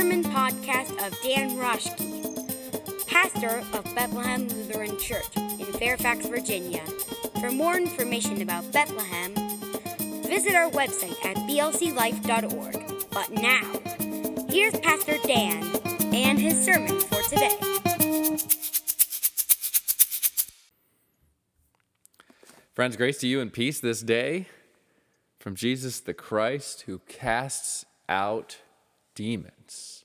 sermon podcast of Dan Roschke, pastor of Bethlehem Lutheran Church in Fairfax, Virginia. For more information about Bethlehem, visit our website at blclife.org. But now, here's Pastor Dan and his sermon for today. Friends, grace to you and peace this day from Jesus the Christ who casts out demons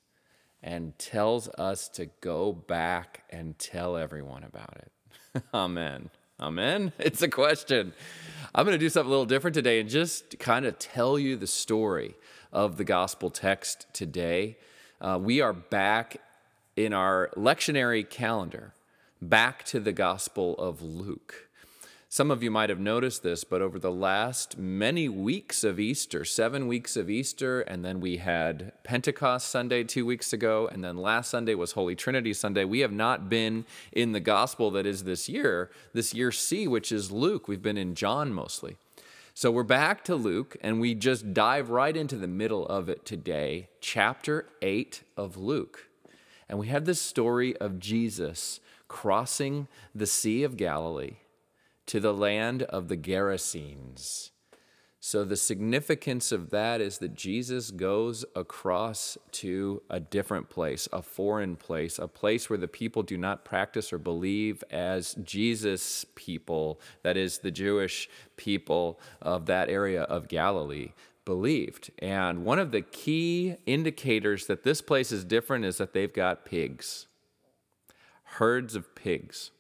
and tells us to go back and tell everyone about it. Amen. Amen. It's a question. I'm going to do something a little different today and just kind of tell you the story of the gospel text today. Uh, we are back in our lectionary calendar, back to the gospel of Luke. Some of you might have noticed this, but over the last many weeks of Easter, seven weeks of Easter, and then we had Pentecost Sunday two weeks ago, and then last Sunday was Holy Trinity Sunday, we have not been in the gospel that is this year, this year C, which is Luke. We've been in John mostly. So we're back to Luke, and we just dive right into the middle of it today, chapter 8 of Luke. And we have this story of Jesus crossing the Sea of Galilee to the land of the Gerasenes. So, the significance of that is that Jesus goes across to a different place, a foreign place, a place where the people do not practice or believe as Jesus people, that is, the Jewish people of that area of Galilee, believed. And one of the key indicators that this place is different is that they've got pigs, herds of pigs.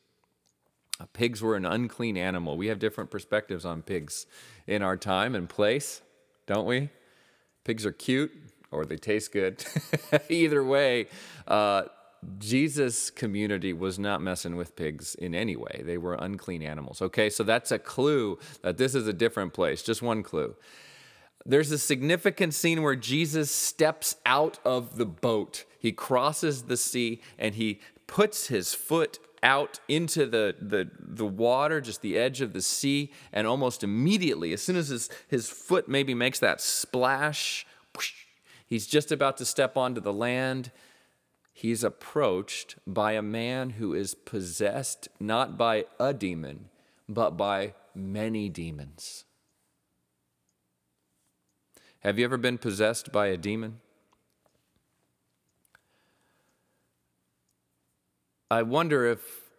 Pigs were an unclean animal. We have different perspectives on pigs in our time and place, don't we? Pigs are cute or they taste good. Either way, uh, Jesus' community was not messing with pigs in any way. They were unclean animals. Okay, so that's a clue that this is a different place. Just one clue. There's a significant scene where Jesus steps out of the boat. He crosses the sea and he puts his foot out into the, the, the water, just the edge of the sea, and almost immediately, as soon as his, his foot maybe makes that splash, he's just about to step onto the land. He's approached by a man who is possessed not by a demon, but by many demons. Have you ever been possessed by a demon? I wonder if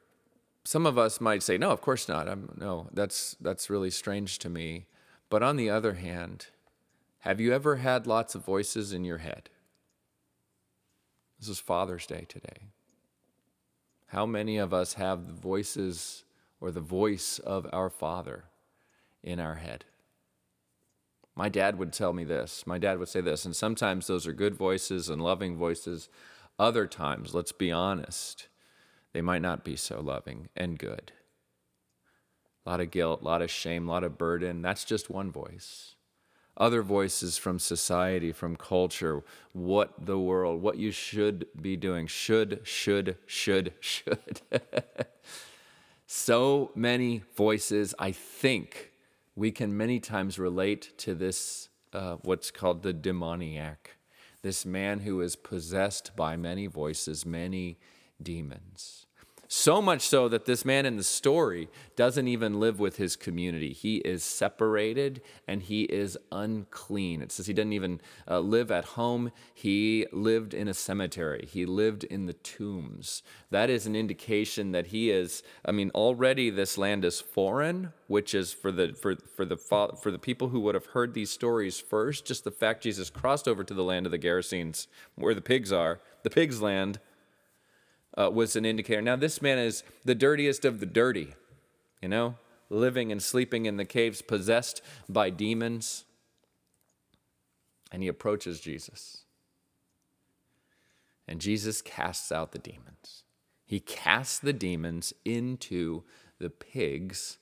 some of us might say, "No, of course not. I'm no, that's that's really strange to me." But on the other hand, have you ever had lots of voices in your head? This is Father's Day today. How many of us have the voices or the voice of our Father in our head? My dad would tell me this. My dad would say this, and sometimes those are good voices and loving voices. Other times, let's be honest, they might not be so loving and good. A lot of guilt, a lot of shame, a lot of burden. That's just one voice. Other voices from society, from culture, what the world, what you should be doing. Should, should, should, should. so many voices. I think we can many times relate to this, uh, what's called the demoniac, this man who is possessed by many voices, many demons. So much so that this man in the story doesn't even live with his community. He is separated and he is unclean. It says he didn't even uh, live at home, he lived in a cemetery, he lived in the tombs. That is an indication that he is, I mean, already this land is foreign, which is for the, for, for, the, for the people who would have heard these stories first, just the fact Jesus crossed over to the land of the Gerasenes, where the pigs are, the pigs' land uh, was an indicator. Now, this man is the dirtiest of the dirty, you know, living and sleeping in the caves, possessed by demons. And he approaches Jesus. And Jesus casts out the demons. He casts the demons into the pigs,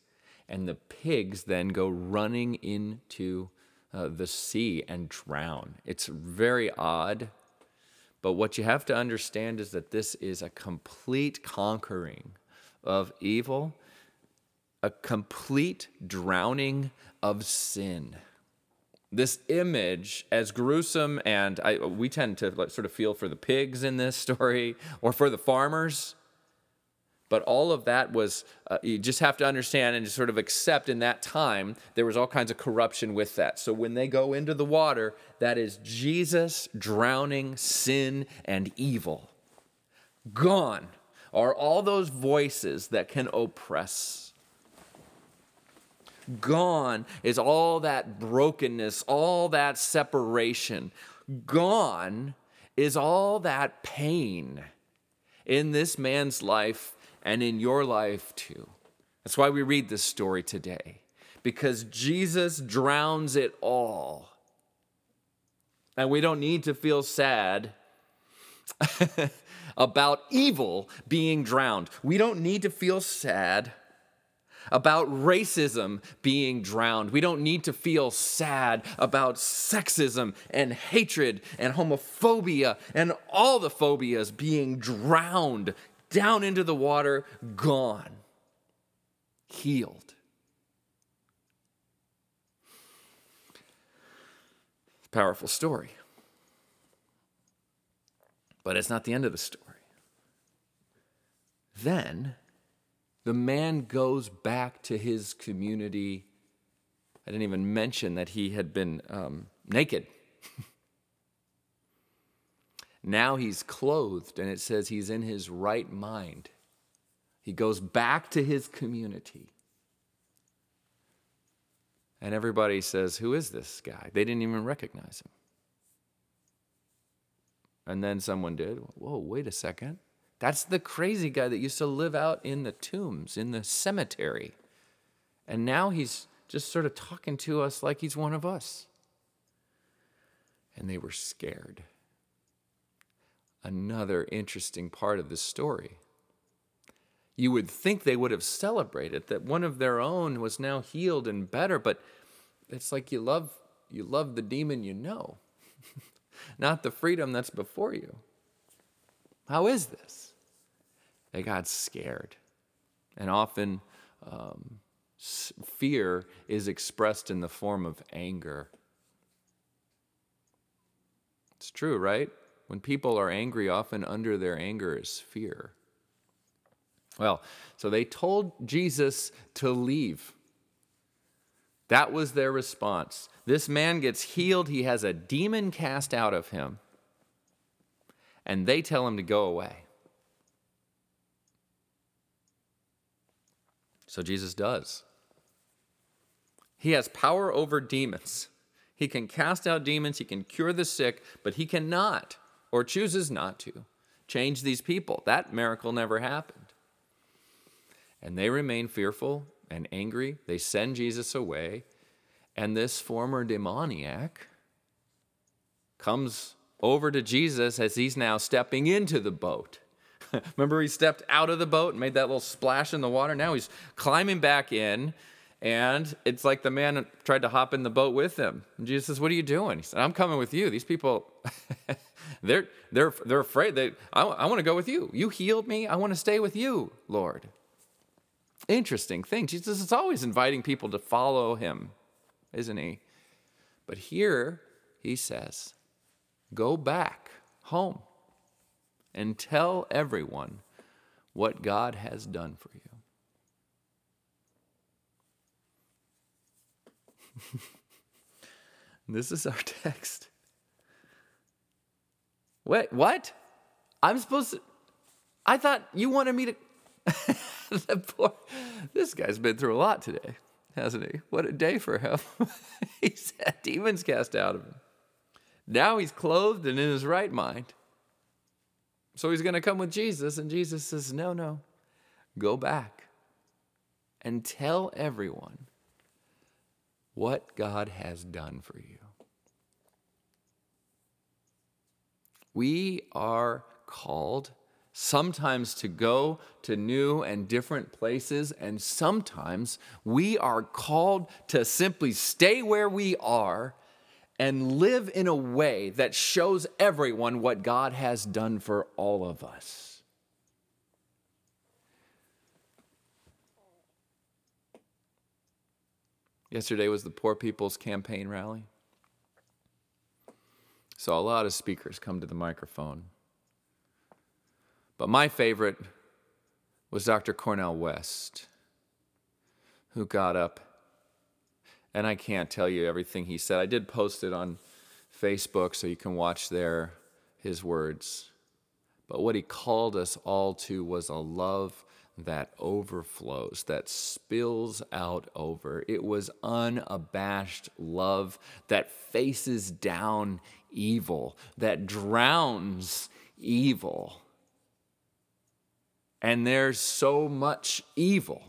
and the pigs then go running into uh, the sea and drown. It's very odd but what you have to understand is that this is a complete conquering of evil, a complete drowning of sin. this image, as gruesome, and I, we tend to sort of feel for the pigs in this story or for the farmers. But all of that was, uh, you just have to understand and just sort of accept in that time, there was all kinds of corruption with that. So when they go into the water, that is Jesus drowning sin and evil. Gone are all those voices that can oppress. Gone is all that brokenness, all that separation. Gone is all that pain in this man's life and in your life too. That's why we read this story today, because Jesus drowns it all. And we don't need to feel sad about evil being drowned. We don't need to feel sad about racism being drowned. We don't need to feel sad about sexism and hatred and homophobia and all the phobias being drowned down into the water, gone, healed. Powerful story. But it's not the end of the story. Then the man goes back to his community. I didn't even mention that he had been um, naked. now he's clothed, and it says he's in his right mind. He goes back to his community. And everybody says, Who is this guy? They didn't even recognize him. And then someone did. Whoa, wait a second. That's the crazy guy that used to live out in the tombs, in the cemetery. And now he's just sort of talking to us like he's one of us. And they were scared. Another interesting part of this story. You would think they would have celebrated that one of their own was now healed and better, but it's like you love you love the demon you know, not the freedom that's before you. How is this? They got scared. And often, um, fear is expressed in the form of anger. It's true, right? When people are angry, often under their anger is fear. Well, so they told Jesus to leave. That was their response. This man gets healed, he has a demon cast out of him and they tell him to go away. So Jesus does. He has power over demons. He can cast out demons, he can cure the sick, but he cannot, or chooses not to, change these people. That miracle never happened. And they remain fearful and angry. They send Jesus away. And this former demoniac comes over to Jesus as he's now stepping into the boat. Remember, he stepped out of the boat and made that little splash in the water? Now he's climbing back in, and it's like the man tried to hop in the boat with him. And Jesus says, What are you doing? He said, I'm coming with you. These people, they're, they're, they're afraid. They, I, I want to go with you. You healed me. I want to stay with you, Lord. Interesting thing. Jesus is always inviting people to follow him, isn't he? But here he says, Go back home and tell everyone what God has done for you. this is our text. Wait, what? I'm supposed to. I thought you wanted me to. poor, this guy's been through a lot today, hasn't he? What a day for him. He's had demons cast out of him. Now he's clothed and in his right mind. So he's going to come with Jesus, and Jesus says, No, no, go back and tell everyone what God has done for you. We are called sometimes to go to new and different places, and sometimes we are called to simply stay where we are and live in a way that shows everyone what God has done for all of us. Yesterday was the Poor People's Campaign rally. Saw a lot of speakers come to the microphone. But my favorite was Dr. Cornel West, who got up, and I can't tell you everything he said. I did post it on Facebook so you can watch there his words. But what he called us all to was a love that overflows, that spills out over. It was unabashed love that faces down evil, that drowns evil. And there's so much evil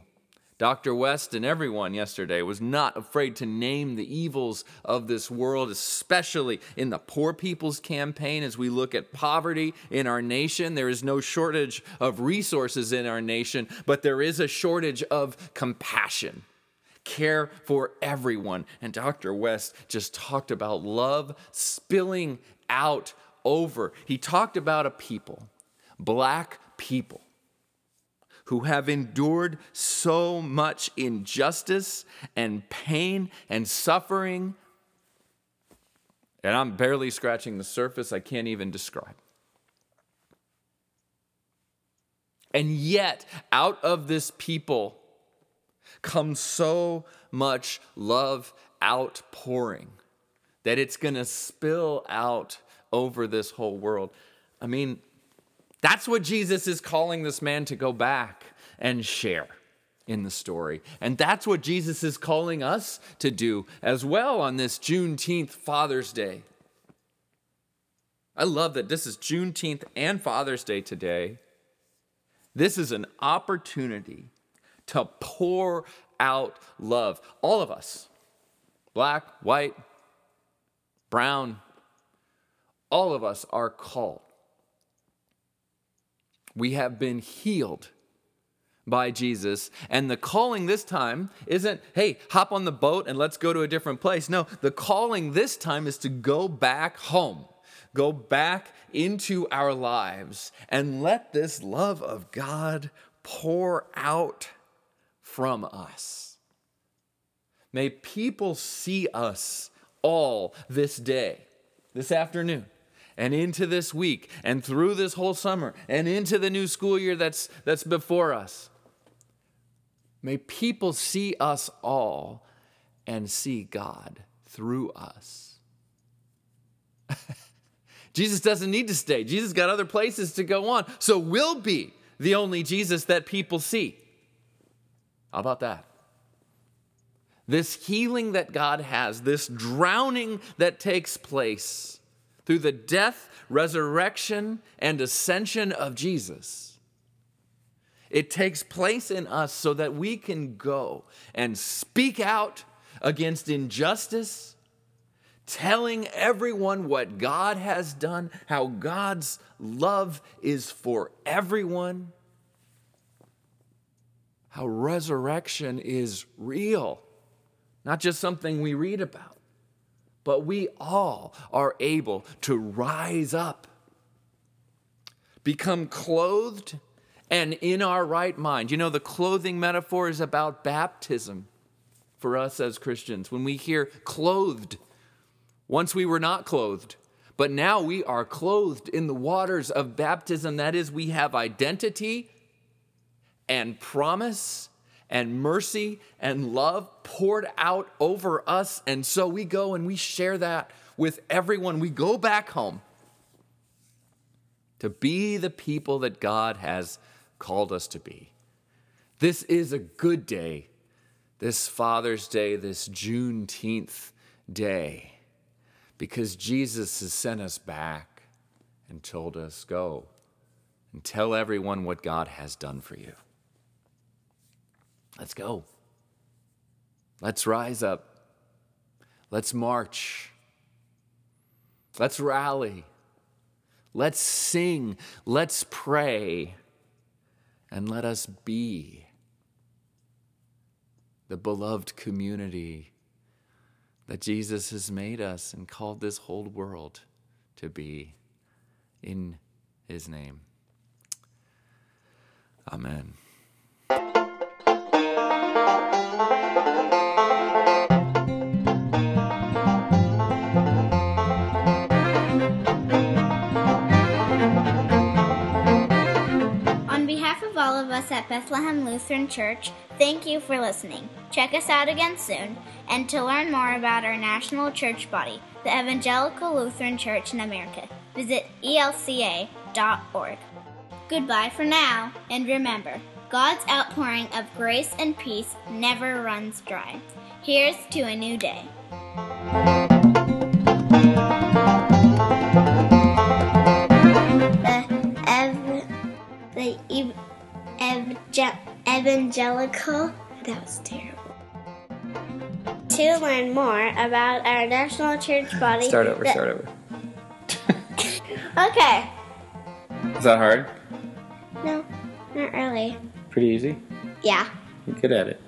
Dr. West and everyone yesterday was not afraid to name the evils of this world, especially in the Poor People's Campaign. As we look at poverty in our nation, there is no shortage of resources in our nation, but there is a shortage of compassion, care for everyone. And Dr. West just talked about love spilling out over. He talked about a people, black people who have endured so much injustice and pain and suffering. And I'm barely scratching the surface, I can't even describe. And yet, out of this people comes so much love outpouring that it's going to spill out over this whole world. I mean, that's what Jesus is calling this man to go back and share in the story. And that's what Jesus is calling us to do as well on this Juneteenth Father's Day. I love that this is Juneteenth and Father's Day today. This is an opportunity to pour out love. All of us, black, white, brown, all of us are called we have been healed by Jesus. And the calling this time isn't, hey, hop on the boat and let's go to a different place. No, the calling this time is to go back home, go back into our lives, and let this love of God pour out from us. May people see us all this day, this afternoon and into this week and through this whole summer and into the new school year that's, that's before us. May people see us all and see God through us. Jesus doesn't need to stay. Jesus got other places to go on. So we'll be the only Jesus that people see. How about that? This healing that God has, this drowning that takes place through the death, resurrection, and ascension of Jesus. It takes place in us so that we can go and speak out against injustice, telling everyone what God has done, how God's love is for everyone, how resurrection is real, not just something we read about but we all are able to rise up, become clothed, and in our right mind. You know, the clothing metaphor is about baptism for us as Christians. When we hear clothed, once we were not clothed, but now we are clothed in the waters of baptism. That is, we have identity and promise and mercy and love poured out over us. And so we go and we share that with everyone. We go back home to be the people that God has called us to be. This is a good day, this Father's Day, this Juneteenth day, because Jesus has sent us back and told us, Go and tell everyone what God has done for you. Let's go. Let's rise up. Let's march. Let's rally. Let's sing. Let's pray. And let us be the beloved community that Jesus has made us and called this whole world to be in his name. Amen. Bethlehem Lutheran Church, thank you for listening. Check us out again soon. And to learn more about our national church body, the Evangelical Lutheran Church in America, visit elca.org. Goodbye for now, and remember, God's outpouring of grace and peace never runs dry. Here's to a new day. The ev- evangelical. That was terrible. To learn more about our national church body, Start over, the- start over. Okay, Is that hard? no, not really. Pretty easy? Yeah. You're good at it.